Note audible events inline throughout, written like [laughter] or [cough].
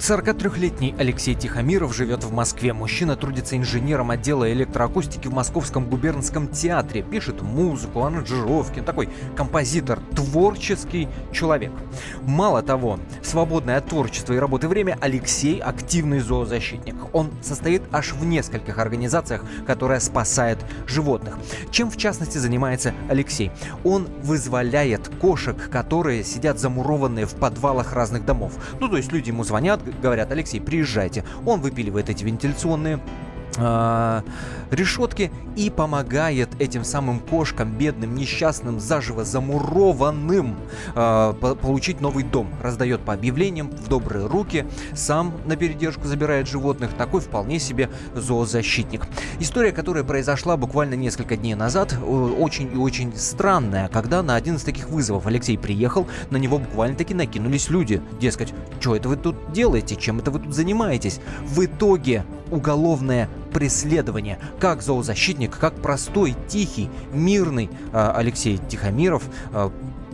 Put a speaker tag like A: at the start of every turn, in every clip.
A: 43-летний Алексей Тихомиров живет в Москве. Мужчина трудится инженером отдела электроакустики в Московском губернском театре. Пишет музыку, аранжировки. Такой композитор, творческий человек. Мало того, свободное от творчества и работы время Алексей активный зоозащитник. Он состоит аж в нескольких организациях, которые спасают животных. Чем в частности занимается Алексей? Он вызволяет кошек, которые сидят замурованные в подвалах разных домов. Ну, то есть люди ему звонят, говорят, Алексей, приезжайте. Он выпиливает эти вентиляционные э, решетки и помогает этим самым кошкам, бедным, несчастным, заживо замурованным, э, получить новый дом. Раздает по объявлениям в добрые руки, сам на передержку забирает животных. Такой вполне себе зоозащитник. История, которая произошла буквально несколько дней назад, очень и очень странная, когда на один из таких вызовов Алексей приехал, на него буквально-таки накинулись люди. Дескать, что это вы тут делаете, чем это вы тут занимаетесь? В итоге уголовное преследование. Как зоозащитник, как простой, тихий, мирный э, Алексей Тихомиров э,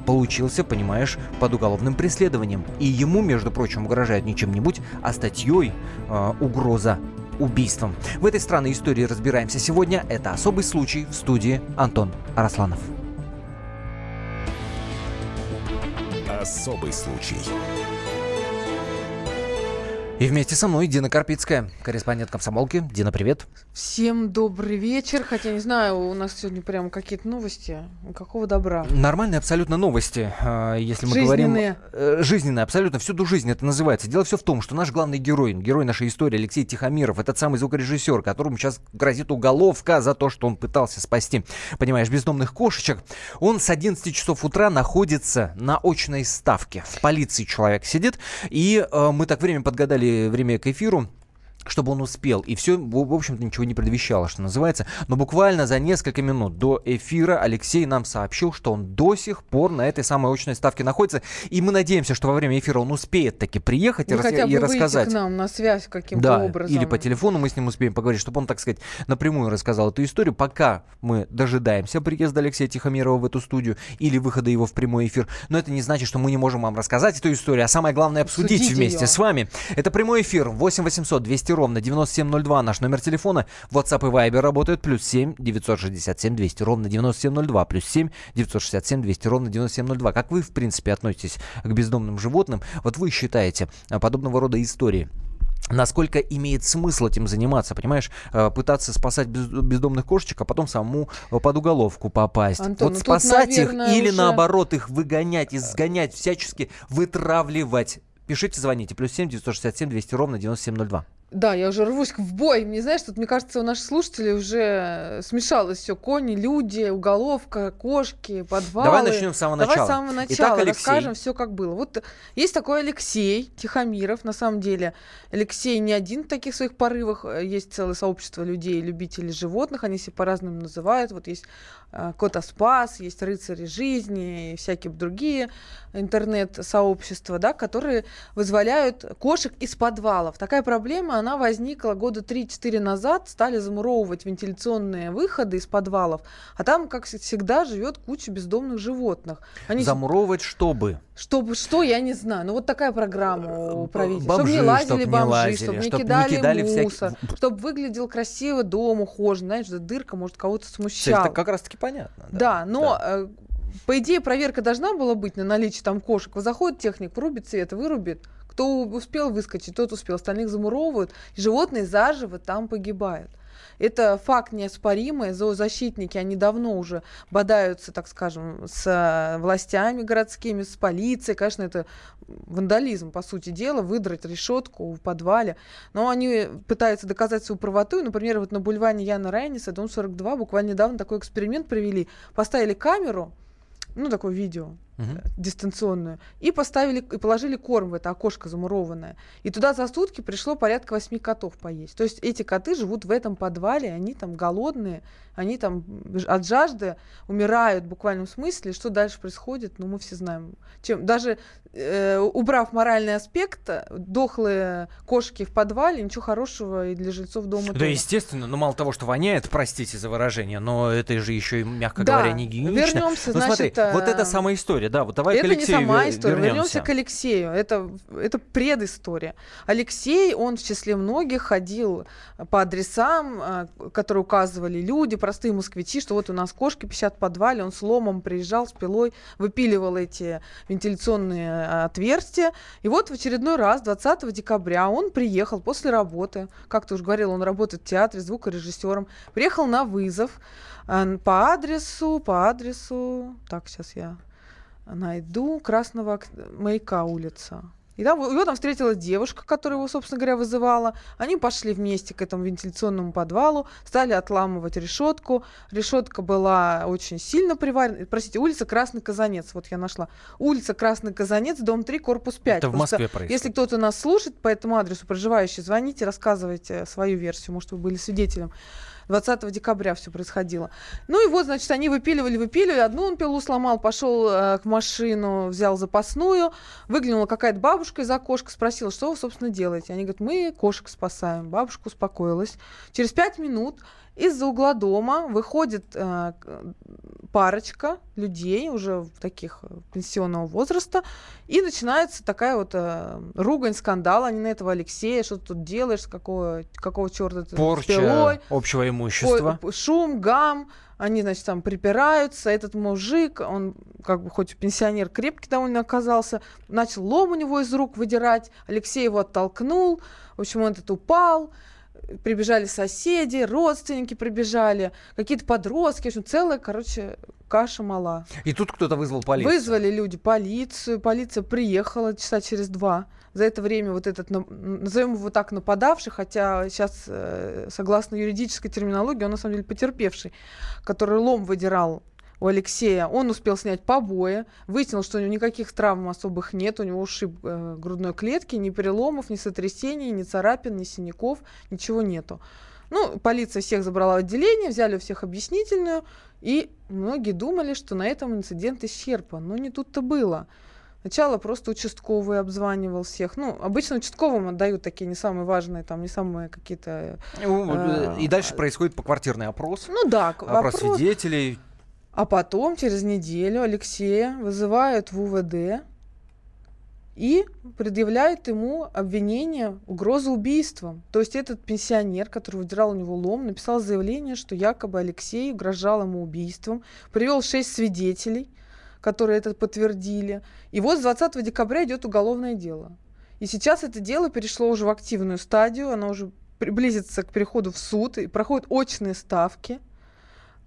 A: получился, понимаешь, под уголовным преследованием. И ему, между прочим, угрожает не чем-нибудь, а статьей э, угроза убийством. В этой странной истории разбираемся сегодня. Это особый случай в студии Антон Арасланов.
B: Особый случай.
A: И вместе со мной Дина Карпицкая, корреспондент комсомолки. Дина, привет.
C: Всем добрый вечер. Хотя, не знаю, у нас сегодня прям какие-то новости. Какого добра?
A: Нормальные абсолютно новости, а, если мы жизненные. говорим... Э, жизненные. абсолютно. Всюду жизнь это называется. Дело все в том, что наш главный герой, герой нашей истории Алексей Тихомиров, этот самый звукорежиссер, которому сейчас грозит уголовка за то, что он пытался спасти, понимаешь, бездомных кошечек. Он с 11 часов утра находится на очной ставке. В полиции человек сидит. И э, мы так время подгадали время к эфиру чтобы он успел. И все, в общем-то, ничего не предвещало, что называется. Но буквально за несколько минут до эфира Алексей нам сообщил, что он до сих пор на этой самой очной ставке находится. И мы надеемся, что во время эфира он успеет таки приехать ну, и,
C: хотя
A: рас-
C: бы
A: и рассказать.
C: к нам на связь каким-то
A: да,
C: образом.
A: Или по телефону мы с ним успеем поговорить, чтобы он, так сказать, напрямую рассказал эту историю. Пока мы дожидаемся приезда Алексея Тихомирова в эту студию или выхода его в прямой эфир. Но это не значит, что мы не можем вам рассказать эту историю, а самое главное обсудить Судите вместе ее. с вами. Это прямой эфир 8 800 200 ровно 9702 наш номер телефона. WhatsApp и Viber работают. Плюс 7 967 200 ровно 9702. Плюс 7 967 200 ровно 9702. Как вы, в принципе, относитесь к бездомным животным? Вот вы считаете а, подобного рода истории насколько имеет смысл этим заниматься, понимаешь, а, пытаться спасать бездомных кошечек, а потом самому под уголовку попасть. Антон, вот ну спасать тут, наверное, их или уже... наоборот их выгонять, изгонять, всячески вытравливать. Пишите, звоните. Плюс 7 967 200 ровно 9702.
C: Да, я уже рвусь в бой. Мне, знаешь, тут, мне кажется, у наших слушателей уже смешалось все. Кони, люди, уголовка, кошки, подвалы.
A: Давай начнем с самого начала.
C: Давай с самого начала. Итак, Алексей. Расскажем все, как было. Вот есть такой Алексей Тихомиров. На самом деле, Алексей не один в таких своих порывах. Есть целое сообщество людей, любителей животных. Они все по-разному называют. Вот есть э, Кота Спас, есть Рыцари Жизни и всякие другие интернет-сообщества, да, которые вызволяют кошек из подвалов. Такая проблема она возникла года 3-4 назад, стали замуровывать вентиляционные выходы из подвалов, а там, как всегда, живет куча бездомных животных.
A: Они... Замуровывать чтобы?
C: Чтобы что, я не знаю. Ну вот такая программа у правительства. Бомжи, чтобы не лазили чтоб бомжи, лазили, чтобы не чтоб кидали, не кидали мусор, всякие... чтобы выглядел красиво дом ухожен. Знаешь, дырка может кого-то смущать.
A: Это как раз-таки понятно.
C: Да, да но да. Э, по идее, проверка должна была быть на наличие там кошек. Заходит техник, врубит свет, вырубит. Кто успел выскочить, тот успел. Остальных замуровывают. И животные заживо там погибают. Это факт неоспоримый. Зоозащитники, они давно уже бодаются, так скажем, с э, властями городскими, с полицией. Конечно, это вандализм, по сути дела, выдрать решетку в подвале. Но они пытаются доказать свою правоту. Например, вот на бульване Яна Райниса, дом 42, буквально недавно такой эксперимент провели. Поставили камеру, ну, такое видео, угу. дистанционную, и поставили и положили корм в это окошко замурованное. И туда за сутки пришло порядка восьми котов поесть. То есть эти коты живут в этом подвале, они там голодные, они там от жажды умирают в буквальном смысле. Что дальше происходит, ну мы все знаем. Чем даже э, убрав моральный аспект, дохлые кошки в подвале, ничего хорошего и для жильцов дома.
A: Да, тоже. естественно, ну мало того, что воняет, простите за выражение, но это же еще и, мягко да, говоря, не гигиенично.
C: Вернемся,
A: ну,
C: значит,
A: смотри, вот это самая история, да, вот давай
C: это
A: к Алексею
C: не сама история.
A: Вернемся.
C: вернемся к Алексею. Это, это предыстория. Алексей, он в числе многих ходил по адресам, а, которые указывали люди, простые москвичи, что вот у нас кошки пищат в подвале, он с ломом приезжал, с пилой, выпиливал эти вентиляционные а, отверстия. И вот в очередной раз, 20 декабря, он приехал после работы, как ты уже говорил, он работает в театре звукорежиссером, приехал на вызов а, по адресу, по адресу, так, сейчас я найду, Красного Маяка улица. И там, его там встретила девушка, которая его, собственно говоря, вызывала. Они пошли вместе к этому вентиляционному подвалу, стали отламывать решетку. Решетка была очень сильно приварена. Простите, улица Красный Казанец. Вот я нашла. Улица Красный Казанец, дом 3, корпус 5.
A: Это в Москве происходит.
C: Если кто-то нас слушает по этому адресу, проживающий, звоните, рассказывайте свою версию. Может, вы были свидетелем. 20 декабря все происходило. Ну и вот, значит, они выпиливали, выпиливали. Одну он пилу сломал, пошел э, к машину, взял запасную. Выглянула какая-то бабушка из окошка, спросила, что вы, собственно, делаете. Они говорят, мы кошек спасаем. Бабушка успокоилась. Через пять минут из-за угла дома выходит э, парочка людей уже таких э, пенсионного возраста, и начинается такая вот э, ругань, скандал. Они на этого Алексея, что ты тут делаешь, какого, какого черта ты
A: Порча пилой, общего имущества.
C: Шум, гам. Они, значит, там припираются. Этот мужик, он как бы хоть пенсионер крепкий довольно оказался, начал лом у него из рук выдирать. Алексей его оттолкнул. В общем, он этот упал прибежали соседи, родственники прибежали, какие-то подростки, общем, целая, короче, каша мала.
A: И тут кто-то вызвал полицию?
C: Вызвали люди полицию, полиция приехала часа через два. За это время вот этот, назовем его так, нападавший, хотя сейчас, э, согласно юридической терминологии, он на самом деле потерпевший, который лом выдирал у Алексея. Он успел снять побои, выяснил, что у него никаких травм особых нет, у него ушиб э, грудной клетки, ни переломов, ни сотрясений, ни царапин, ни синяков, ничего нету. Ну, полиция всех забрала в отделение, взяли у всех объяснительную, и многие думали, что на этом инцидент исчерпан. Но не тут-то было. Сначала просто участковый обзванивал всех. Ну, обычно участковым отдают такие не самые важные, там, не самые какие-то...
A: Ну, э, и дальше происходит поквартирный опрос.
C: Ну да.
A: Опрос, опрос свидетелей.
C: А потом, через неделю, Алексея вызывают в УВД и предъявляют ему обвинение, угрозу убийством. То есть этот пенсионер, который выдирал у него лом, написал заявление, что якобы Алексей угрожал ему убийством, привел шесть свидетелей, которые это подтвердили. И вот с 20 декабря идет уголовное дело. И сейчас это дело перешло уже в активную стадию, оно уже приблизится к переходу в суд, и проходят очные ставки –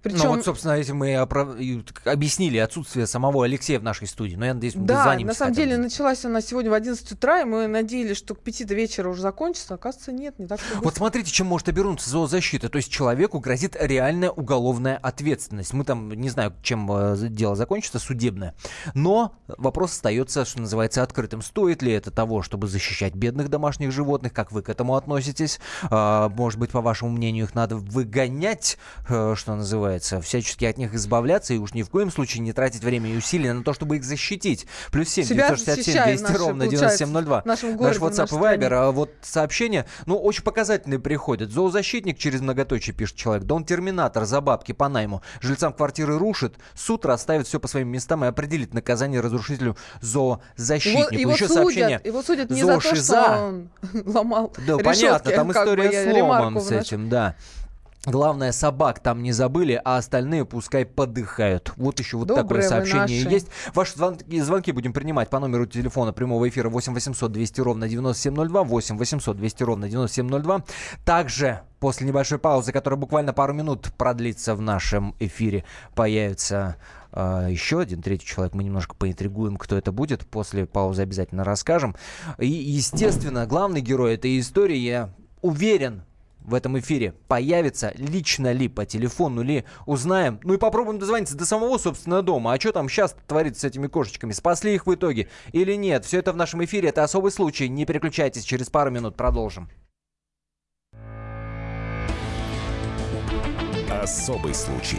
A: причем... Ну вот, собственно, этим мы оправ... объяснили отсутствие самого Алексея в нашей студии. Но я надеюсь, мы
C: Да, на самом деле началась она сегодня в 11 утра, и мы надеялись, что к 5 до вечера уже закончится. Оказывается, нет, не так
A: быстро. Вот смотрите, чем может обернуться зоозащита. То есть человеку грозит реальная уголовная ответственность. Мы там, не знаю, чем э, дело закончится, судебное. Но вопрос остается, что называется, открытым. Стоит ли это того, чтобы защищать бедных домашних животных? Как вы к этому относитесь? А, может быть, по вашему мнению, их надо выгонять, э, что называется, называется, всячески от них избавляться и уж ни в коем случае не тратить время и усилия на то, чтобы их защитить. Плюс 7 967 200 ровно 9702. Наш WhatsApp и Viber. А вот сообщение, ну, очень показательные приходят. Зоозащитник через многоточие пишет человек. Дом Терминатор за бабки по найму. Жильцам квартиры рушит. Суд расставит все по своим местам и определит наказание разрушителю зоозащитнику.
C: Его, его
A: Еще
C: судят,
A: сообщение.
C: Его судят не за то, что он [laughs] ломал
A: Да,
C: решетки,
A: понятно, там история
C: с
A: ломом с этим, да. Главное, собак там не забыли, а остальные пускай подыхают. Вот еще вот Добрые такое сообщение есть. Ваши звонки, звонки будем принимать по номеру телефона прямого эфира 8 800 200 ровно 9702, 8 800 200 ровно 9702. Также после небольшой паузы, которая буквально пару минут продлится в нашем эфире, появится Uh, еще один третий человек. Мы немножко поинтригуем, кто это будет. После паузы обязательно расскажем. И, естественно, главный герой этой истории, я уверен, в этом эфире появится, лично ли, по телефону ли, узнаем. Ну и попробуем дозвониться до самого, собственно, дома. А что там сейчас творится с этими кошечками? Спасли их в итоге или нет? Все это в нашем эфире. Это особый случай. Не переключайтесь, через пару минут продолжим.
B: Особый случай.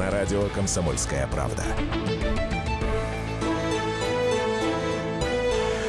B: На радио «Комсомольская правда».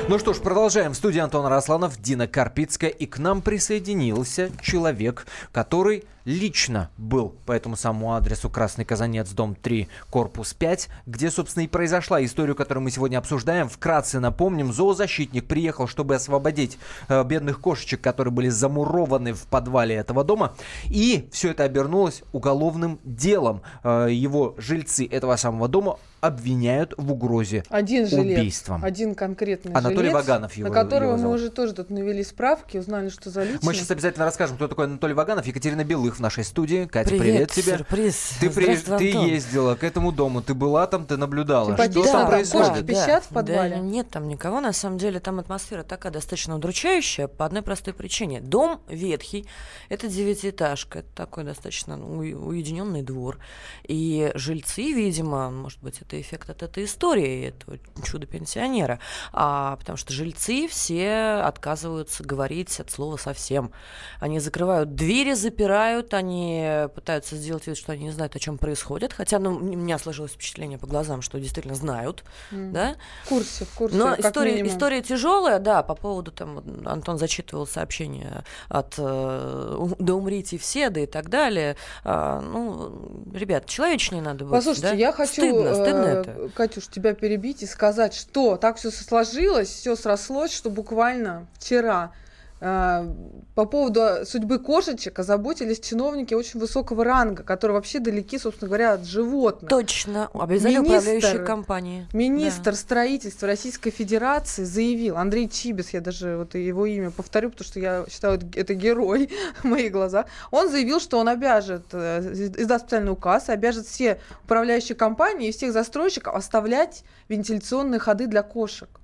A: Ну что ж, продолжаем. В студии Антон Росланов, Дина Карпицкая. И к нам присоединился человек, который лично был по этому самому адресу Красный Казанец, дом 3, корпус 5, где, собственно, и произошла история, которую мы сегодня обсуждаем. Вкратце напомним, зоозащитник приехал, чтобы освободить э, бедных кошечек, которые были замурованы в подвале этого дома. И все это обернулось уголовным делом. Э, его жильцы этого самого дома обвиняют в угрозе
C: один жилец,
A: убийством.
C: Один конкретный
A: Анатолий
C: жилец,
A: Ваганов его
C: на которого
A: его
C: мы уже тоже тут навели справки, узнали, что за личность.
A: Мы сейчас обязательно расскажем, кто такой Анатолий Ваганов. Екатерина Белых в нашей студии. Катя, привет, привет тебе.
D: сюрприз.
A: Ты, при... ты ездила к этому дому, ты была там, ты наблюдала.
C: Ты что там происходит? Кошки пищат в подвале?
D: Да, нет там никого, на самом деле там атмосфера такая достаточно удручающая по одной простой причине. Дом ветхий, это девятиэтажка, это такой достаточно уединенный двор. И жильцы, видимо, может быть, это эффект от этой истории, этого чудо-пенсионера, а, потому что жильцы все отказываются говорить от слова совсем. Они закрывают двери, запирают, знают, они пытаются сделать вид, что они не знают, о чем происходит. Хотя, ну, у меня сложилось впечатление по глазам, что действительно знают, mm. да?
C: В курсе, в курсе.
D: Но история, история тяжелая, да, по поводу там Антон зачитывал сообщение от э, «Да умрите все», да и так далее. А, ну, ребят, человечнее надо быть.
C: Послушайте,
D: да?
C: я хочу,
D: стыдно, стыдно э, это.
C: Катюш, тебя перебить и сказать, что так все сложилось, все срослось, что буквально вчера по поводу судьбы кошечек озаботились чиновники очень высокого ранга, которые вообще далеки, собственно говоря, от животных.
D: Точно, обязали министр, управляющие компании.
C: Министр да. строительства Российской Федерации заявил, Андрей Чибис, я даже вот его имя повторю, потому что я считаю, это герой [laughs] в моих глазах, он заявил, что он обяжет, э, издаст специальный указ, обяжет все управляющие компании и всех застройщиков оставлять вентиляционные ходы для кошек.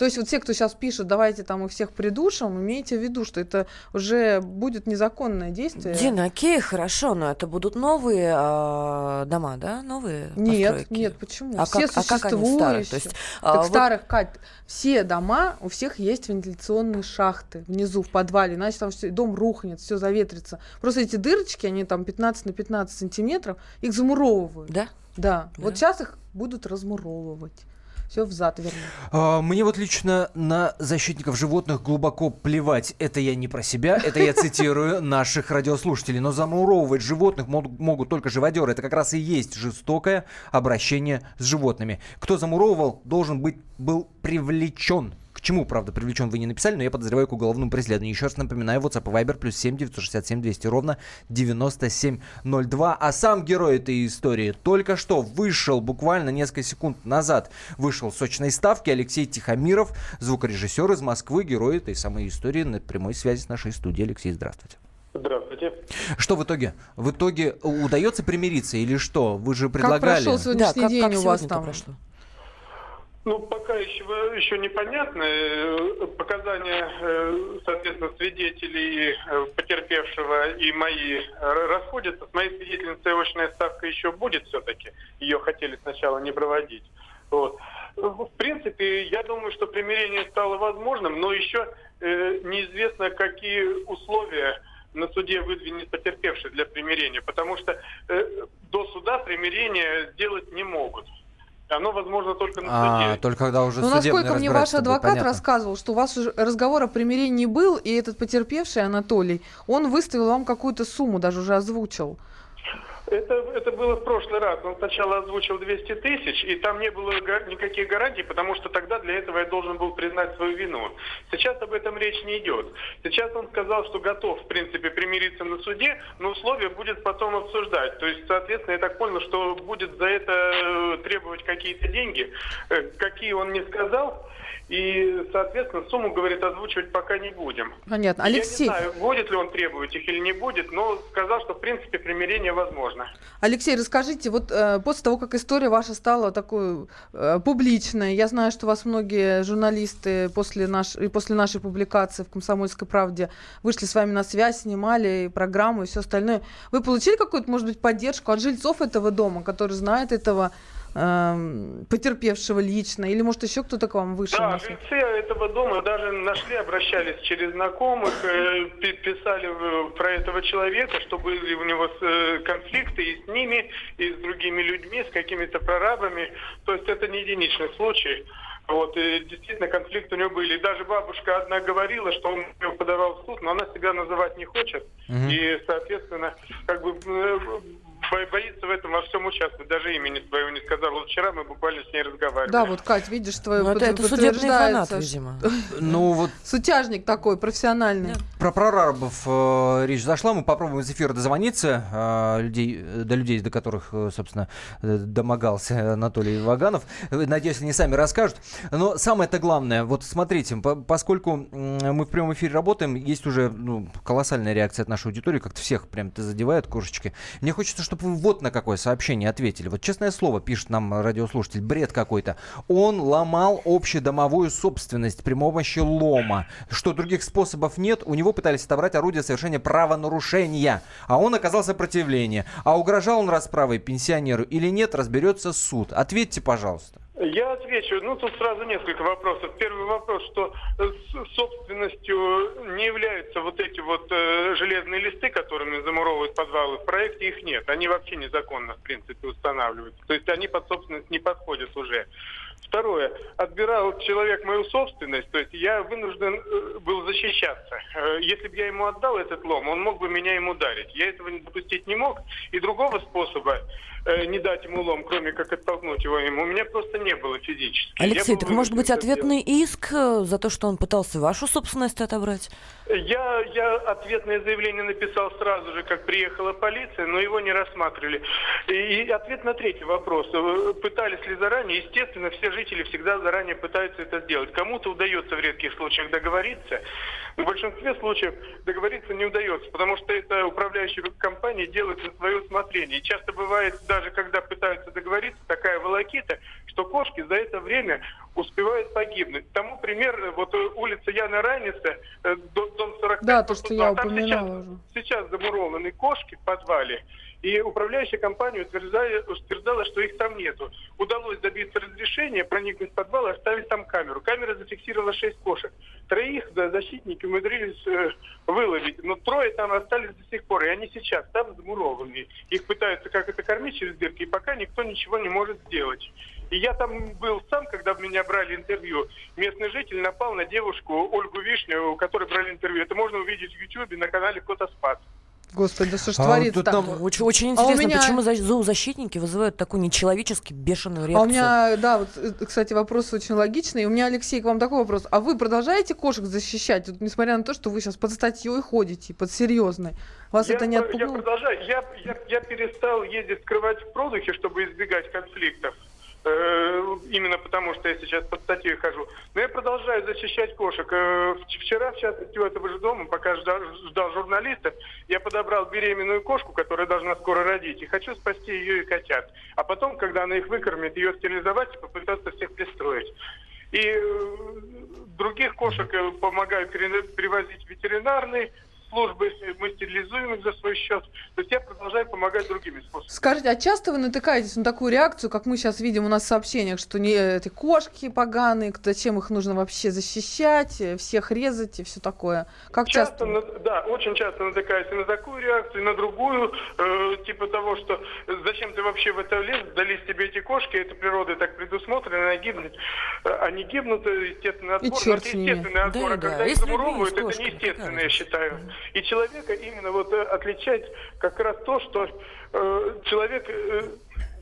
C: То есть вот те, кто сейчас пишут, давайте там их всех придушим, имейте в виду, что это уже будет незаконное действие.
D: Дина, окей, хорошо, но это будут новые э, дома, да? Новые
C: Нет,
D: постройки?
C: нет, почему?
D: А
C: все
D: как, а как они старые? То есть,
C: так а, вот... старых, Кать, все дома, у всех есть вентиляционные шахты внизу, в подвале, иначе там все, дом рухнет, все заветрится. Просто эти дырочки, они там 15 на 15 сантиметров, их замуровывают.
D: Да?
C: Да. да. Вот сейчас их будут размуровывать все взад вернуть.
A: А, мне вот лично на защитников животных глубоко плевать. Это я не про себя, это я цитирую [laughs] наших радиослушателей. Но замуровывать животных могут только живодеры. Это как раз и есть жестокое обращение с животными. Кто замуровывал, должен быть был привлечен к чему, правда, привлечен вы не написали, но я подозреваю к уголовному преследованию. Еще раз напоминаю, WhatsApp и Viber плюс 7 967 200 ровно 9702. А сам герой этой истории только что вышел, буквально несколько секунд назад, вышел с сочной ставки Алексей Тихомиров, звукорежиссер из Москвы, герой этой самой истории на прямой связи с нашей студией. Алексей, здравствуйте.
E: Здравствуйте.
A: Что в итоге? В итоге удается примириться или что? Вы же предлагали...
C: Как прошел сегодняшний
D: да,
C: день
D: как, как
C: у вас там?
D: Прошло?
E: Ну, пока еще, еще непонятно. Э, показания, э, соответственно, свидетелей э, потерпевшего и мои расходятся. С моей свидетельницей очная ставка еще будет все-таки. Ее хотели сначала не проводить. Вот. В принципе, я думаю, что примирение стало возможным, но еще неизвестно, какие условия на суде выдвинет потерпевший для примирения, потому что до суда примирение сделать не могут. Оно возможно только на
A: а,
E: суде.
A: только когда уже
C: Ну, насколько мне ваш адвокат будет, рассказывал, что у вас уже разговор о примирении был, и этот потерпевший Анатолий, он выставил вам какую-то сумму, даже уже озвучил.
E: Это, это было в прошлый раз. Он сначала озвучил 200 тысяч, и там не было никаких гарантий, потому что тогда для этого я должен был признать свою вину. Сейчас об этом речь не идет. Сейчас он сказал, что готов, в принципе, примириться на суде, но условия будет потом обсуждать. То есть, соответственно, я так понял, что будет за это э, требовать какие-то деньги. Э, какие он не сказал. И, соответственно, сумму, говорит, озвучивать пока не будем.
C: Понятно. Алексей...
E: Я не знаю, будет ли он требовать их или не будет, но сказал, что, в принципе, примирение возможно.
C: Алексей, расскажите, вот э, после того, как история ваша стала такой э, публичной, я знаю, что вас многие журналисты после, наш... и после нашей публикации в «Комсомольской правде» вышли с вами на связь, снимали программу и все остальное. Вы получили какую-то, может быть, поддержку от жильцов этого дома, которые знают этого э, потерпевшего лично, или может еще кто-то к вам вышел?
E: Да, жильцы этого дома даже нашли, обращались через знакомых, э, писали про этого человека, что были у него э, конфликты и с ними, и с другими людьми, с какими-то прорабами. То есть это не единичный случай. Вот, и действительно, конфликты у него были. И даже бабушка одна говорила, что он его подавал в суд, но она себя называть не хочет. Угу. И, соответственно, как бы э, боится в этом во всем участвовать. Даже имени своего не сказал. Вот вчера мы буквально с ней разговаривали.
C: Да, вот, Кать, видишь, твое
D: ну, это, это судебный фанат, видимо. [laughs]
C: Ну, вот... Сутяжник такой, профессиональный.
A: Про прорабов э, речь зашла. Мы попробуем из эфира дозвониться э, людей, до людей, до которых, э, собственно, э, домогался Анатолий Ваганов. Надеюсь, они сами расскажут. Но самое-то главное, вот смотрите, по поскольку мы в прямом эфире работаем, есть уже ну, колоссальная реакция от нашей аудитории, как-то всех прям это задевает кошечки. Мне хочется, чтобы вы вот на какое сообщение ответили. Вот честное слово, пишет нам радиослушатель, бред какой-то. Он ломал общедомовую собственность при помощи лома. Что, других способов нет? У него пытались отобрать орудие совершения правонарушения. А он оказал сопротивление. А угрожал он расправой пенсионеру или нет, разберется суд. Ответьте, пожалуйста.
E: Я отвечу. Ну, тут сразу несколько вопросов. Первый вопрос, что собственностью не являются вот эти вот э, железные листы, которыми замуровывают подвалы. В проекте их нет. Они вообще незаконно, в принципе, устанавливаются. То есть они под собственность не подходят уже. Второе. Отбирал человек мою собственность, то есть я вынужден э, был защищаться. Э, если бы я ему отдал этот лом, он мог бы меня им ударить. Я этого допустить не мог. И другого способа э, не дать ему лом, кроме как оттолкнуть его ему, у меня просто не было физически.
D: Алексей, так может быть ответный сделать. иск за то, что он пытался вашу собственность отобрать?
E: Я, я ответное заявление написал сразу же, как приехала полиция, но его не рассматривали. И, и ответ на третий вопрос. Пытались ли заранее? Естественно, все жители всегда заранее пытаются это сделать. Кому-то удается в редких случаях договориться, но в большинстве случаев договориться не удается, потому что это управляющие компании делают на свое усмотрение. И часто бывает, даже когда пытаются договориться, такая волокита, что кошки за это время успевают погибнуть. Тому пример, вот улица Яна Раниса, э, дом 45.
C: Да, то, что я упоминала сейчас, уже.
E: Сейчас замурованы кошки в подвале, и управляющая компания утверждала, утверждала, что их там нету. Удалось добиться разрешения, проникнуть в подвал и оставить там камеру. Камера зафиксировала шесть кошек. Троих да, защитники умудрились э, выловить, но трое там остались до сих пор, и они сейчас там замурованы. Их пытаются как это кормить через дырки, и пока никто ничего не может сделать. И я там был сам, когда меня брали интервью. Местный житель напал на девушку Ольгу Вишню, у которой брали интервью. Это можно увидеть в YouTube на канале Фотоспас.
C: Господи, да что ж а творится
D: там? Очень, очень а интересно, а меня... почему зоозащитники вызывают такую нечеловечески бешеную реакцию?
C: А у меня, да, вот, э, кстати, вопрос очень логичный. У меня, Алексей, к вам такой вопрос. А вы продолжаете кошек защищать, вот, несмотря на то, что вы сейчас под статьей ходите, под серьезной? Вас
E: я,
C: это не отпугнуло?
E: Я продолжаю. Я, я, я перестал ездить скрывать в продухе, чтобы избегать конфликтов. Э, именно потому, что я сейчас под статьей хожу. Но я продолжаю защищать кошек. Э, вчера, в частности, у этого же дома, пока ждал, ждал журналистов, я подобрал беременную кошку, которая должна скоро родить, и хочу спасти ее и котят. А потом, когда она их выкормит, ее стерилизовать и попытаться всех пристроить. И э, других кошек помогаю перевозить ветеринарный службы, мы стерилизуем их за свой счет. То есть я продолжаю помогать другими способами.
C: Скажите, а часто вы натыкаетесь на такую реакцию, как мы сейчас видим у нас в сообщениях, что не эти кошки поганые, зачем их нужно вообще защищать, всех резать и все такое? Как часто?
E: часто? Да, очень часто натыкаюсь и на такую реакцию, и на другую, э, типа того, что зачем ты вообще в это лез, дались тебе эти кошки, это природой так предусмотрено, они гибнут, э, они гибнут, естественно, отбор,
C: и черт естественный
E: отбор, да, а когда да. их замуровывают, это неестественно, я считаю. И человека именно вот э, отличать как раз то, что э, человек... Э,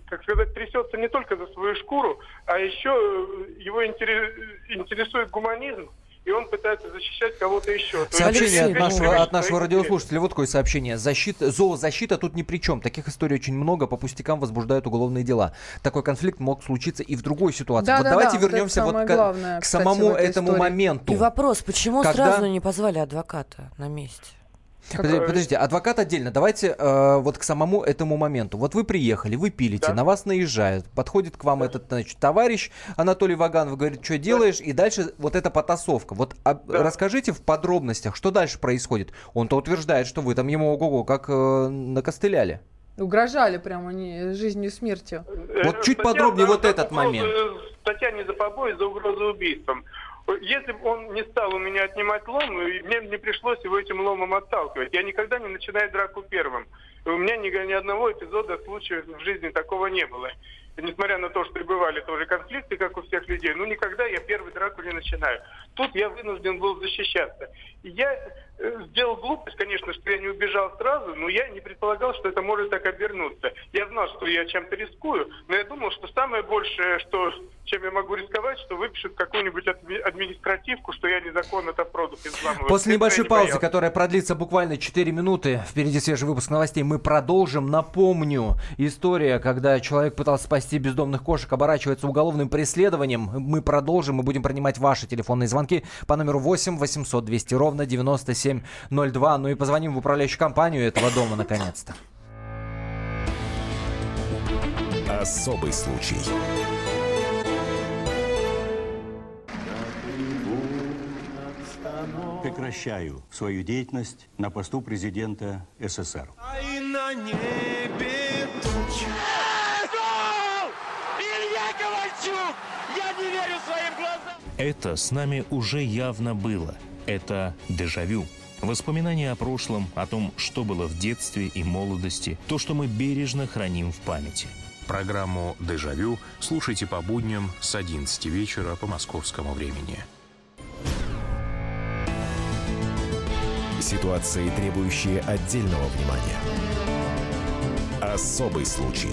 E: как сказать, трясется не только за свою шкуру, а еще э, его интересует гуманизм, и он пытается защищать кого-то еще.
A: Сообщение от нашего, от нашего радиослушателя. Вот такое сообщение. Защита, зоозащита тут ни при чем. Таких историй очень много. По пустякам возбуждают уголовные дела. Такой конфликт мог случиться и в другой ситуации. Да, вот да, давайте да, вернемся вот главное, к, кстати, самому этому истории. моменту.
D: И вопрос, почему когда... сразу не позвали адвоката на месте?
A: Подождите, подождите, адвокат отдельно. Давайте э, вот к самому этому моменту. Вот вы приехали, вы пилите, да. на вас наезжают, подходит к вам да. этот значит, товарищ Анатолий Ваганов, говорит, что делаешь, да. и дальше вот эта потасовка. Вот а, да. расскажите в подробностях, что дальше происходит. Он-то утверждает, что вы там ему ого-го как э, накостыляли.
C: Угрожали прямо не, жизнью и смертью.
A: Э, вот чуть статья, подробнее вот этот момент.
E: Статья не за побои, за угрозу убийством. Если бы он не стал у меня отнимать лом, мне не пришлось его этим ломом отталкивать. Я никогда не начинаю драку первым. У меня ни, ни одного эпизода, случая в жизни такого не было. Несмотря на то, что и бывали тоже конфликты, как у всех людей, ну никогда я первый драку не начинаю. Тут я вынужден был защищаться. И я э, сделал глупость, конечно, что я не убежал сразу, но я не предполагал, что это может так обернуться. Я знал, что я чем-то рискую, но я думал, что самое большее, что чем я могу рисковать, что выпишут какую-нибудь административку, что я незаконно этот продукт изламываю.
A: После небольшой не паузы, которая продлится буквально 4 минуты, впереди свежий выпуск новостей, мы продолжим. Напомню, история, когда человек пытался спасти бездомных кошек, оборачивается уголовным преследованием. Мы продолжим, мы будем принимать ваши телефонные звонки по номеру 8 800 200 ровно 9702. Ну и позвоним в управляющую компанию этого дома наконец-то.
B: Особый случай.
F: прекращаю свою деятельность на посту президента СССР. А и на небе туча.
G: Ковальчук! Я не верю своим глазам! Это с нами уже явно было. Это дежавю. Воспоминания о прошлом, о том, что было в детстве и молодости, то, что мы бережно храним в памяти. Программу «Дежавю» слушайте по будням с 11 вечера по московскому времени.
B: Ситуации, требующие отдельного внимания. Особый случай.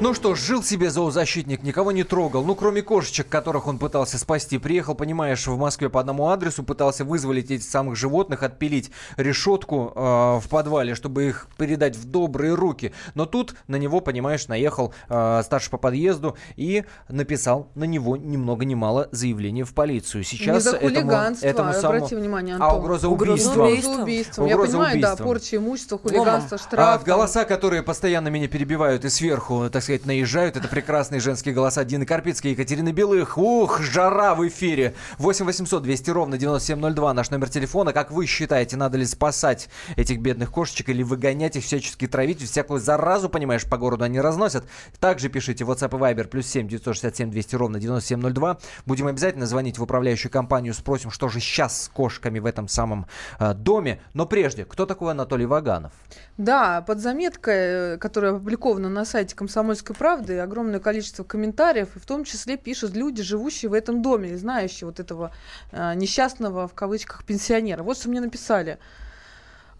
A: Ну что ж, жил себе зоозащитник, никого не трогал. Ну, кроме кошечек, которых он пытался спасти. Приехал, понимаешь, в Москве по одному адресу, пытался вызволить этих самых животных, отпилить решетку э, в подвале, чтобы их передать в добрые руки. Но тут на него, понимаешь, наехал э, старший по подъезду и написал на него ни много ни мало заявление в полицию. Сейчас
C: не за этому, этому самому... обрати внимание, Антон.
A: А угроза убийства. Угроза
C: убийства. Я понимаю, убийством. да, порча имущества, хулиганство, штраф.
A: А, голоса, которые постоянно меня перебивают и сверху, так сказать, наезжают. Это прекрасные женские голоса Дины Карпицкой, Екатерины Белых. Ух, жара в эфире. 8 800 200 ровно 9702 наш номер телефона. Как вы считаете, надо ли спасать этих бедных кошечек или выгонять их, всячески травить? Всякую заразу, понимаешь, по городу они разносят. Также пишите WhatsApp и Viber плюс 7 967 200 ровно 9702. Будем обязательно звонить в управляющую компанию, спросим, что же сейчас с кошками в этом самом э, доме. Но прежде, кто такой Анатолий Ваганов?
C: Да, под заметкой, э, которая опубликована на сайте комсомольской «Комсомольской правды» огромное количество комментариев, и в том числе пишут люди, живущие в этом доме, знающие вот этого э, несчастного, в кавычках, пенсионера. Вот что мне написали.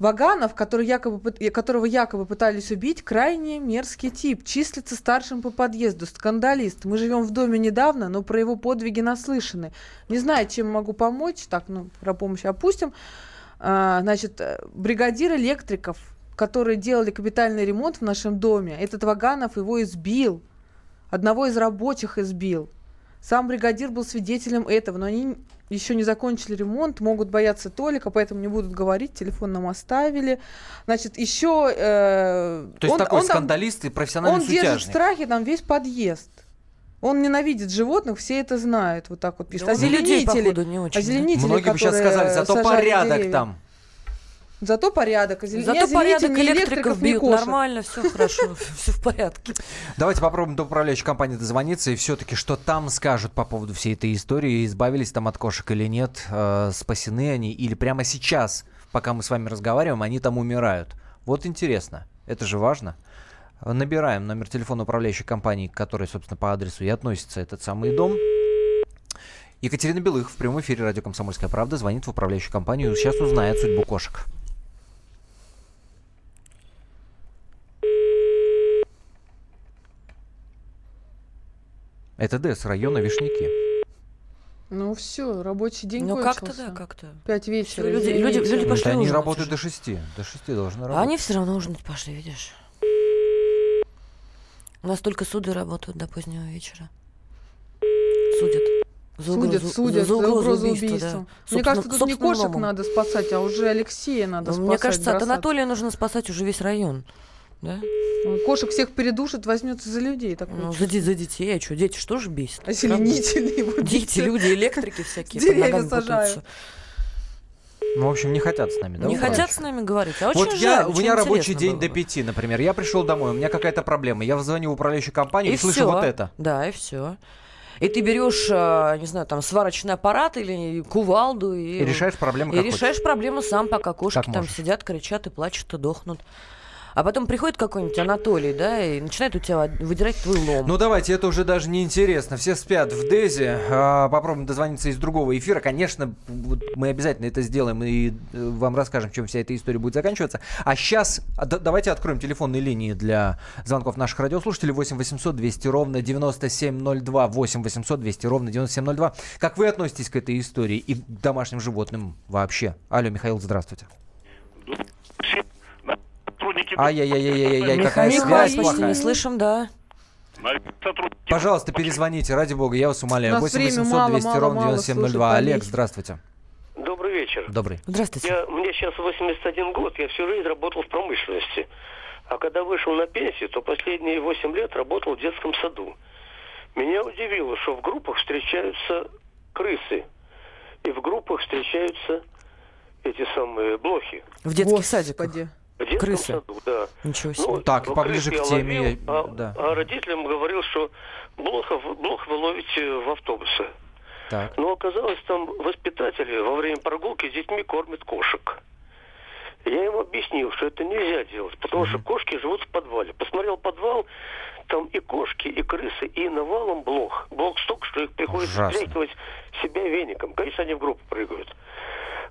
C: Ваганов, который якобы, которого якобы пытались убить, крайне мерзкий тип. Числится старшим по подъезду, скандалист. Мы живем в доме недавно, но про его подвиги наслышаны. Не знаю, чем могу помочь. Так, ну, про помощь опустим. А, значит, э, бригадир электриков которые делали капитальный ремонт в нашем доме, этот Ваганов его избил. Одного из рабочих избил. Сам бригадир был свидетелем этого, но они еще не закончили ремонт, могут бояться Толика, поэтому не будут говорить, телефон нам оставили. Значит, еще... Э,
A: То есть он, такой он скандалист там, и профессиональный
C: Он
A: сутяжник.
C: держит в страхе там весь подъезд. Он ненавидит животных, все это знают. Вот так вот пишет.
D: Да
C: озеленители,
D: людей, не очень,
C: озеленители,
A: Многие бы сейчас сказали, зато порядок
C: деревья.
A: там.
C: Зато порядок. Озелен...
D: Зато
C: ни
D: порядок
C: ни
D: электриков бьют нормально, все хорошо, [laughs] все в порядке.
A: Давайте попробуем до управляющей компании дозвониться и все-таки, что там скажут по поводу всей этой истории, избавились там от кошек или нет, э, спасены они, или прямо сейчас, пока мы с вами разговариваем, они там умирают. Вот интересно, это же важно. Набираем номер телефона управляющей компании, к которой, собственно, по адресу и относится этот самый дом. Екатерина Белых в прямом эфире радио «Комсомольская правда» звонит в управляющую компанию, сейчас узнает судьбу кошек. Это ДЭС, района Вишняки.
C: Ну все, рабочий день
D: Ну
C: кончился.
D: как-то да, как-то.
C: Пять вечера.
D: люди- люди-
C: извините.
D: люди пошли
A: это они
D: ужинать
A: работают
D: уже.
A: до шести. До шести должны
D: А
A: работать.
D: они все равно ужинать пошли, видишь. У нас только суды работают до позднего вечера. Судят. За
C: Судят,
D: угрозу-
C: судят за угрозу убийства.
D: да.
C: Мне кажется, тут не кошек
D: ломом.
C: надо спасать, а уже Алексея надо
D: Ну,
C: спасать.
D: Мне кажется, от
C: бросать.
D: Анатолия нужно спасать уже весь район. Да?
C: Кошек всех передушит, возьмется за людей. Так
D: Ну, за, за детей, а что, дети что же бесит?
C: Озеленители [laughs] его
D: Дети, люди, электрики всякие
C: Деревья сажают.
A: Ну, в общем, не хотят с нами, да?
D: Не хотят с нами говорить. А очень
A: Вот я,
D: жаль,
A: у
D: очень
A: меня рабочий день
D: было
A: до пяти, например. Я пришел домой, у меня какая-то проблема. Я звоню в управляющую компанию и,
D: И
A: слышу
D: всё.
A: вот это.
D: Да, и все. И ты берешь, а, не знаю, там, сварочный аппарат или кувалду и,
A: И решаешь проблему
D: и решаешь проблему сам, пока кошки
A: Как
D: там
A: можешь.
D: сидят, кричат и плачут и дохнут. А потом приходит какой-нибудь Анатолий, да, и начинает у тебя выдирать твой лом.
A: Ну давайте, это уже даже не интересно. Все спят в Дезе. А, попробуем дозвониться из другого эфира. Конечно, вот мы обязательно это сделаем и э, вам расскажем, чем вся эта история будет заканчиваться. А сейчас давайте откроем телефонные линии для звонков наших радиослушателей. 8 800 200 ровно 9702. 8 800 200 ровно 9702. Как вы относитесь к этой истории и к домашним животным вообще? Алло, Михаил, здравствуйте.
H: Сотрудники...
A: Ай-яй-яй-яй-яй, какая
D: Михаил,
A: связь
D: почти
A: плохая.
D: не слышим, да.
H: сотрудники...
A: Пожалуйста, перезвоните, ради бога, я вас умоляю.
C: У нас
A: 8
C: время
A: 800
C: мало,
A: 200
C: мало,
A: ровно
C: мало
A: 9702.
C: слушать
A: Олег, здравствуйте.
I: Добрый вечер.
A: Добрый.
D: Здравствуйте.
I: Я, мне сейчас 81 год, я всю жизнь работал в промышленности. А когда вышел на пенсию, то последние 8 лет работал в детском саду. Меня удивило, что в группах встречаются крысы. И в группах встречаются эти самые блохи.
D: В детских садиках.
I: В детском
D: Крысы.
I: саду, да.
D: Ничего себе.
I: Ну,
A: Так,
I: ну,
A: поближе к
I: я
A: теме,
I: ловил,
A: я-
I: а,
A: да.
I: а родителям говорил, что блохов, блох вы ловите в автобусе.
A: Так.
I: Но оказалось, там воспитатели во время прогулки с детьми кормят кошек. Я им объяснил, что это нельзя делать, потому что кошки живут в подвале. Посмотрел подвал, там и кошки, и крысы, и навалом блох. Блох столько, что их приходится
A: Ужасно.
I: себя веником. Конечно, они в группу прыгают.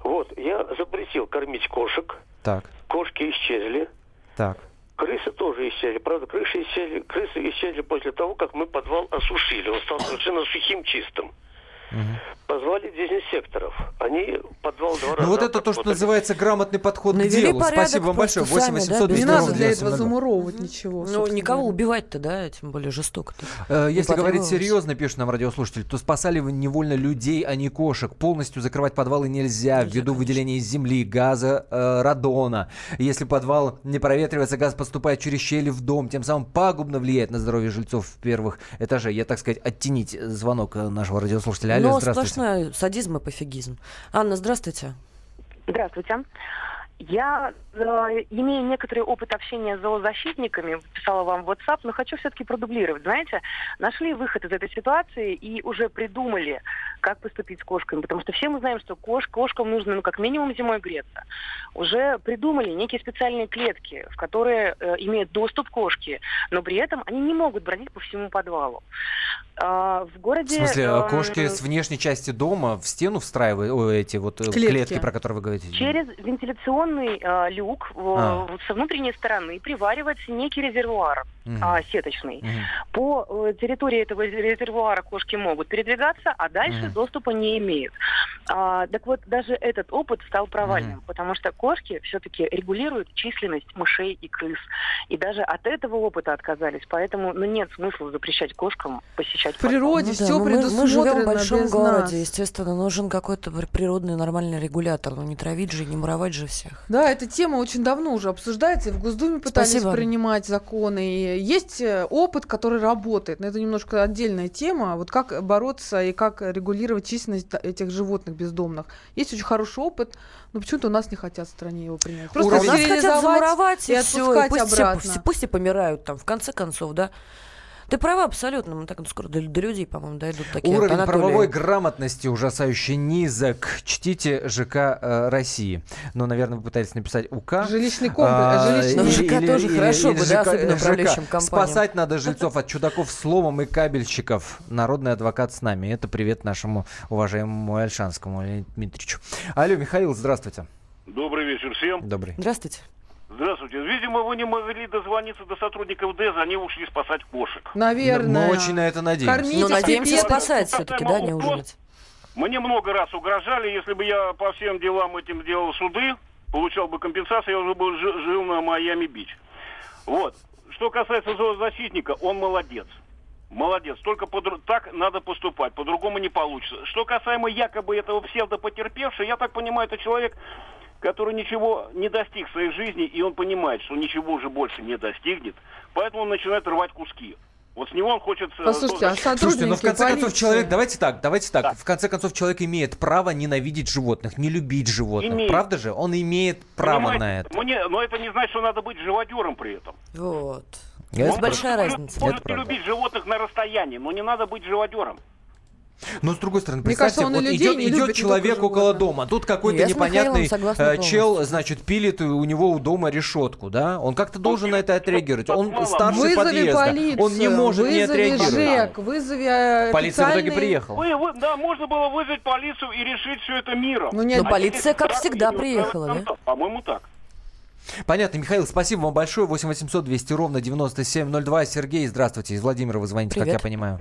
I: Вот, я запретил кормить кошек.
A: Так,
I: Кошки исчезли.
A: так.
I: Крысы тоже исчезли. Правда, крысы исчезли, крысы исчезли после того, как мы подвал осушили. Он стал совершенно сухим, чистым. Позвали дезинсекторов. Они подвал два раза
A: Ну вот это то, что называется грамотный подход к
D: Навели
A: делу.
D: порядок
A: Спасибо вам большое.
D: просто
A: 8
D: сами,
A: 800
D: да,
C: Не
A: 200
C: надо для этого
A: 9702.
C: замуровывать ничего.
D: Ну, никого убивать-то, да, тем более жестоко-то.
A: Э, Если говорить серьезно, пишет нам радиослушатель, то спасали вы невольно людей, а не кошек. Полностью закрывать подвалы нельзя, ввиду выделения из земли газа э, радона. Если подвал не проветривается, газ поступает через щели в дом, тем самым пагубно влияет на здоровье жильцов первых этажей. Я, так сказать, оттенить звонок э, нашего радиослушателя. Алло,
D: Но
A: здравствуйте.
D: сплошной садизм и пофигизм. Анна, здравствуйте.
J: Здравствуйте. Я э, имею некоторый опыт общения с зоозащитниками, писала вам в WhatsApp, но хочу все-таки продублировать. Знаете, нашли выход из этой ситуации и уже придумали, как поступить с кошками, потому что все мы знаем, что кош, кошкам нужно, ну, как минимум зимой греться. Уже придумали некие специальные клетки, в которые э, имеют доступ кошки, но при этом они не могут бродить по всему подвалу. А, в
A: В
J: городе...
A: смысле,
J: эм,
A: кошки с внешней части дома в стену встраивают эти вот э,
C: Клетки.
A: клетки, про которые вы говорите?
J: Через вентиляционный э, люк в-
A: А.
J: в- со внутренней стороны приваривается некий резервуар
A: Мгм.
J: а, сеточный.
A: Мгм.
J: По э, территории этого резервуара кошки могут передвигаться, а дальше. Доступа не имеют. А, так вот, даже этот опыт стал провальным, потому что кошки все-таки регулируют численность мышей и крыс. И даже от этого опыта отказались. Поэтому ну, нет смысла запрещать кошкам посещать.
C: В природе
D: Ну да,
C: все
D: ну мы,
C: предусмотрено
D: мы живем в большом городе,
C: нас.
D: естественно, нужен какой-то пр- природный нормальный регулятор. Ну не травить же, не муровать же всех.
C: Да, эта тема очень давно уже обсуждается, и в Госдуме пытались
D: Спасибо.
C: принимать законы. И есть э, опыт, который работает, но это немножко отдельная тема. Вот как бороться и как регулировать численность та- этих животных бездомных. Есть очень хороший опыт, но почему-то у нас не хотят в стране его принять. Просто
D: у нас хотят замуровать
C: и
D: и все,
C: отпускать
D: пусть, все,
C: обратно.
D: пусть- пусть и помирают там, в конце концов, да. Ты права абсолютно, мы так скоро до, до людей, по-моему, дойдут такие.
A: Уровень
D: Анатолий.
A: правовой грамотности ужасающе низок. Чтите ЖК э, России. Ну, наверное, вы пытались написать УК.
C: Жилищный комплекс,
A: А,
C: жилищный
D: ЖК
A: или-
D: тоже
A: или-
D: хорошо
A: или
D: бы, да,
A: ЖК
D: особенно управляющим компаниям.
A: Спасать надо жильцов от чудаков словом и кабельщиков. Народный адвокат с нами. Это привет нашему уважаемому Альшанскому Леониду Дмитриевичу. Алло, Михаил, здравствуйте.
H: Добрый вечер всем.
A: Добрый.
D: Здравствуйте.
H: Здравствуйте. Видимо, вы не могли дозвониться до сотрудников ДЭЗ, они ушли спасать кошек.
C: Наверное.
A: Мы очень на это надеемся.
C: Кормить
D: Ну, надеемся, спасать все-таки, да, не ужинать.
H: Мне много раз угрожали, если бы я по всем делам этим делал суды, получал бы компенсацию, я уже бы жи- жил на Майами-Бич. Вот. Что касается зоозащитника, он молодец. Молодец. Только подру- так надо поступать, по-другому не получится. Что касаемо якобы этого псевдопотерпевшего, я так понимаю, это человек, который ничего не достиг в своей жизни, и он понимает, что ничего уже больше не достигнет, поэтому он начинает рвать куски. Вот с него он хочет... э,
C: Послушайте, а.
A: Слушайте, ну в конце концов
C: полиции?
A: человек, давайте так, давайте так,
H: Да.
A: в конце концов человек имеет право ненавидеть животных, не любить животных,
H: Имеет.
A: правда же? Он имеет право
H: Понимаете,
A: на это.
H: Мне, но это не значит, что надо быть живодером при этом.
D: Вот.
A: Это
D: большая
H: может-
D: разница.
H: Может
A: Это
H: не
A: правда.
H: любить животных на расстоянии, но не надо быть живодером.
A: Но с другой стороны,
C: Мне кажется,
A: представьте,
C: и
A: вот идет, идет человек около дома, тут какой-то непонятный э, чел, значит, пилит и у него у дома решетку, да? Он как-то должен на это отреагировать. Он старший
C: Вызови
A: подъезда,
C: полицию,
A: он не может не
C: вызови
A: отреагировать.
C: ЖЭК, вызови э,
A: Полиция в итоге
C: официальные-
A: приехала.
H: Вы, вы- да, можно было вызвать полицию и решить все это миром.
C: Ну, нет,
D: Но
H: А
D: полиция, как всегда, приехала, да?
H: По-моему, так.
A: Понятно, Михаил, спасибо вам большое. 8 800 200 ровно 9702. Сергей, здравствуйте. Из Владимира вы звоните, как
D: Привет.
A: я понимаю.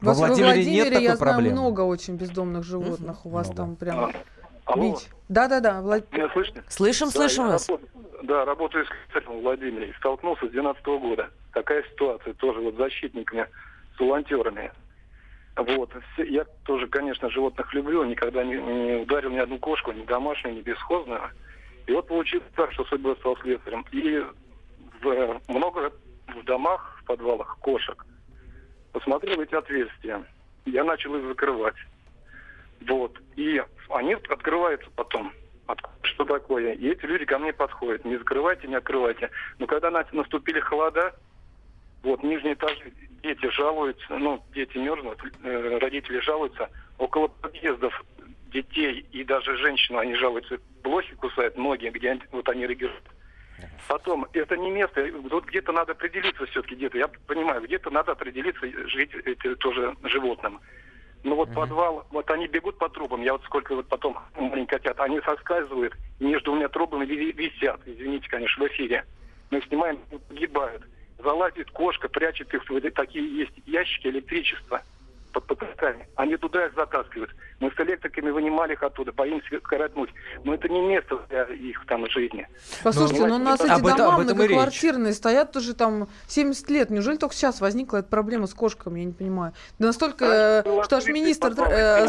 A: Во
C: Вас- во
A: Владимире нет
C: Владимире
A: такой
C: я знаю
A: проблемы?
C: много очень бездомных животных. У вас
A: Много.
C: там прям
K: Алло,
C: бить. Да-да-да, Влад-
K: меня слышите?
D: Слышим, слышим
K: да,
D: вас.
K: Я работаю, да, работаю искателем в Владимире. И столкнулся с 2012 года. Такая ситуация тоже вот с защитниками, с волонтерами. Вот. Я тоже, конечно, животных люблю. Никогда не, не ударил ни одну кошку, ни домашнюю, ни бесхозную. И вот получилось так, что судьба стал следствием. И в, много в домах, в подвалах кошек посмотрел эти отверстия. Я начал их закрывать. Вот. И они открываются потом. От- Что такое? И эти люди ко мне подходят. Не закрывайте, не открывайте. Но когда на- наступили холода, вот, нижние этажи, дети жалуются, ну, дети мерзнут, э, родители жалуются. Около подъездов детей и даже женщину они жалуются. Блохи кусают, ноги, где вот они реагируют. Потом, это не место, тут где-то надо определиться все-таки, где-то, я понимаю, где-то надо определиться, жить эти, тоже животным. Ну вот подвал, вот они бегут по трубам, я вот сколько вот потом маленькие котят, они соскальзывают, между двумя трубами ви- висят, извините, конечно, в эфире. Мы снимаем, погибают. Залазит кошка, прячет их в эти- такие есть ящики электричества под потолками. Они туда их затаскивают. Мы с электриками вынимали их оттуда, боимся коротнуть. Но это не место для их там жизни.
C: Послушайте,
K: Ну,
C: ну у нас эти
A: об этом-
C: дома
A: об этом речь.
C: многоквартирные стоят уже там 70 лет. Неужели только сейчас возникла эта проблема с кошками? Я не понимаю. Да настолько,
K: Раньше
C: э,
K: было
C: что аж
K: 30
C: министр э.
K: Дв-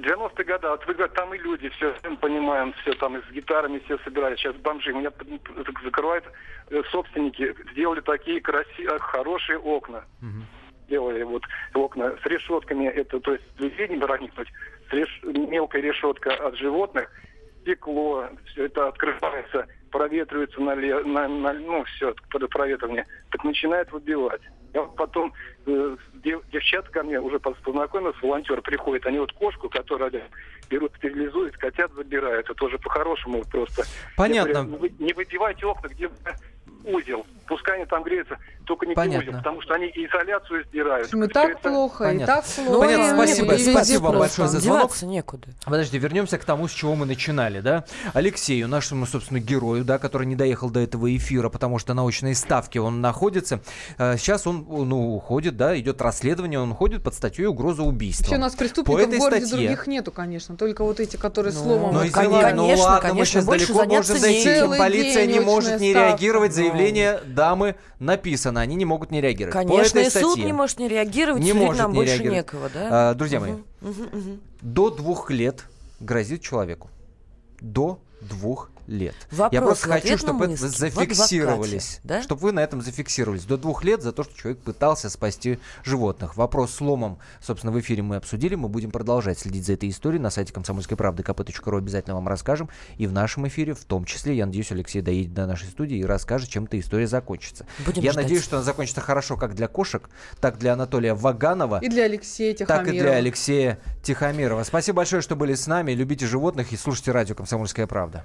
K: 90-е годы, вот вы говорите, там и люди, все мы понимаем, все там и с гитарами все собирались, сейчас бомжи. Меня закрывают э, собственники, сделали такие красивые, хорошие окна. Делали вот окна с решетками, это то есть людей не проникнуть, с реш- мелкая решетка от животных, стекло, все это открывается, проветривается на, на- на- ну все, под проветривание, так начинает выбивать. Я вот потом, э, дев- девчата ко мне уже познакомились, волонтеры приходят, они вот кошку, которую они берут, стерилизуют, котят забирают, это тоже по-хорошему просто.
A: Понятно.
K: Говорю, «Вы не выбивайте окна, где узел, пускай они там греются, только не
A: Понятно.
K: узел, потому что они изоляцию сдирают.
C: И
K: Всё
C: так
K: это-
C: плохо, и
A: Понятно.
C: так плохо.
A: Понятно,
C: и-
A: спасибо,
C: и
A: спасибо вам большое за звонок.
D: Деваться некуда.
A: Подожди, вернемся к тому, с чего мы начинали, да? Алексею, нашему, собственно, герою, да, который не доехал до этого эфира, потому что на очной ставке он находится. Э, Сейчас он, ну, уходит, да, идет расследование, он уходит под статьей угроза убийства.
C: Вообще у нас преступников
A: этой
C: в городе
A: статье-
C: других нету, конечно. Только вот эти, которые
D: Ну,
C: словом
A: Ну,
D: Конечно,
A: извини, ну
D: конечно,
A: ладно, мы
D: конечно,
A: сейчас
D: больше
A: далеко можем зайти. Полиция не может не
C: очная
A: реагировать.
C: ставка.
A: Заявление дамы написано, они не могут не реагировать.
D: Конечно, и суд не может не реагировать,
A: не может
D: нам
A: не
D: больше
A: реагировать.
D: некого, да?
A: А, друзья мои,
D: Угу, угу.
A: до двух лет грозит человеку. До двух лет.
D: Вопрос
A: Я просто хочу, чтобы это зафиксировались.
D: да?
A: Чтобы вы на этом зафиксировались. До двух лет за то, что человек пытался спасти животных. Вопрос с ломом, собственно, в эфире мы обсудили. Мы будем продолжать следить за этой историей. На сайте комсомольской правды kp.ru обязательно вам расскажем. И в нашем эфире, в том числе, я надеюсь, Алексей доедет до нашей студии и расскажет, чем эта история закончится.
D: Будем
A: я
D: ждать.
A: надеюсь, что она закончится хорошо как для кошек, так для Анатолия Ваганова.
C: И для Алексея
A: Так
C: Тихомирова.
A: и для Алексея Тихомирова. Спасибо большое, что были с нами. Любите животных и слушайте радио «Комсомольская правда».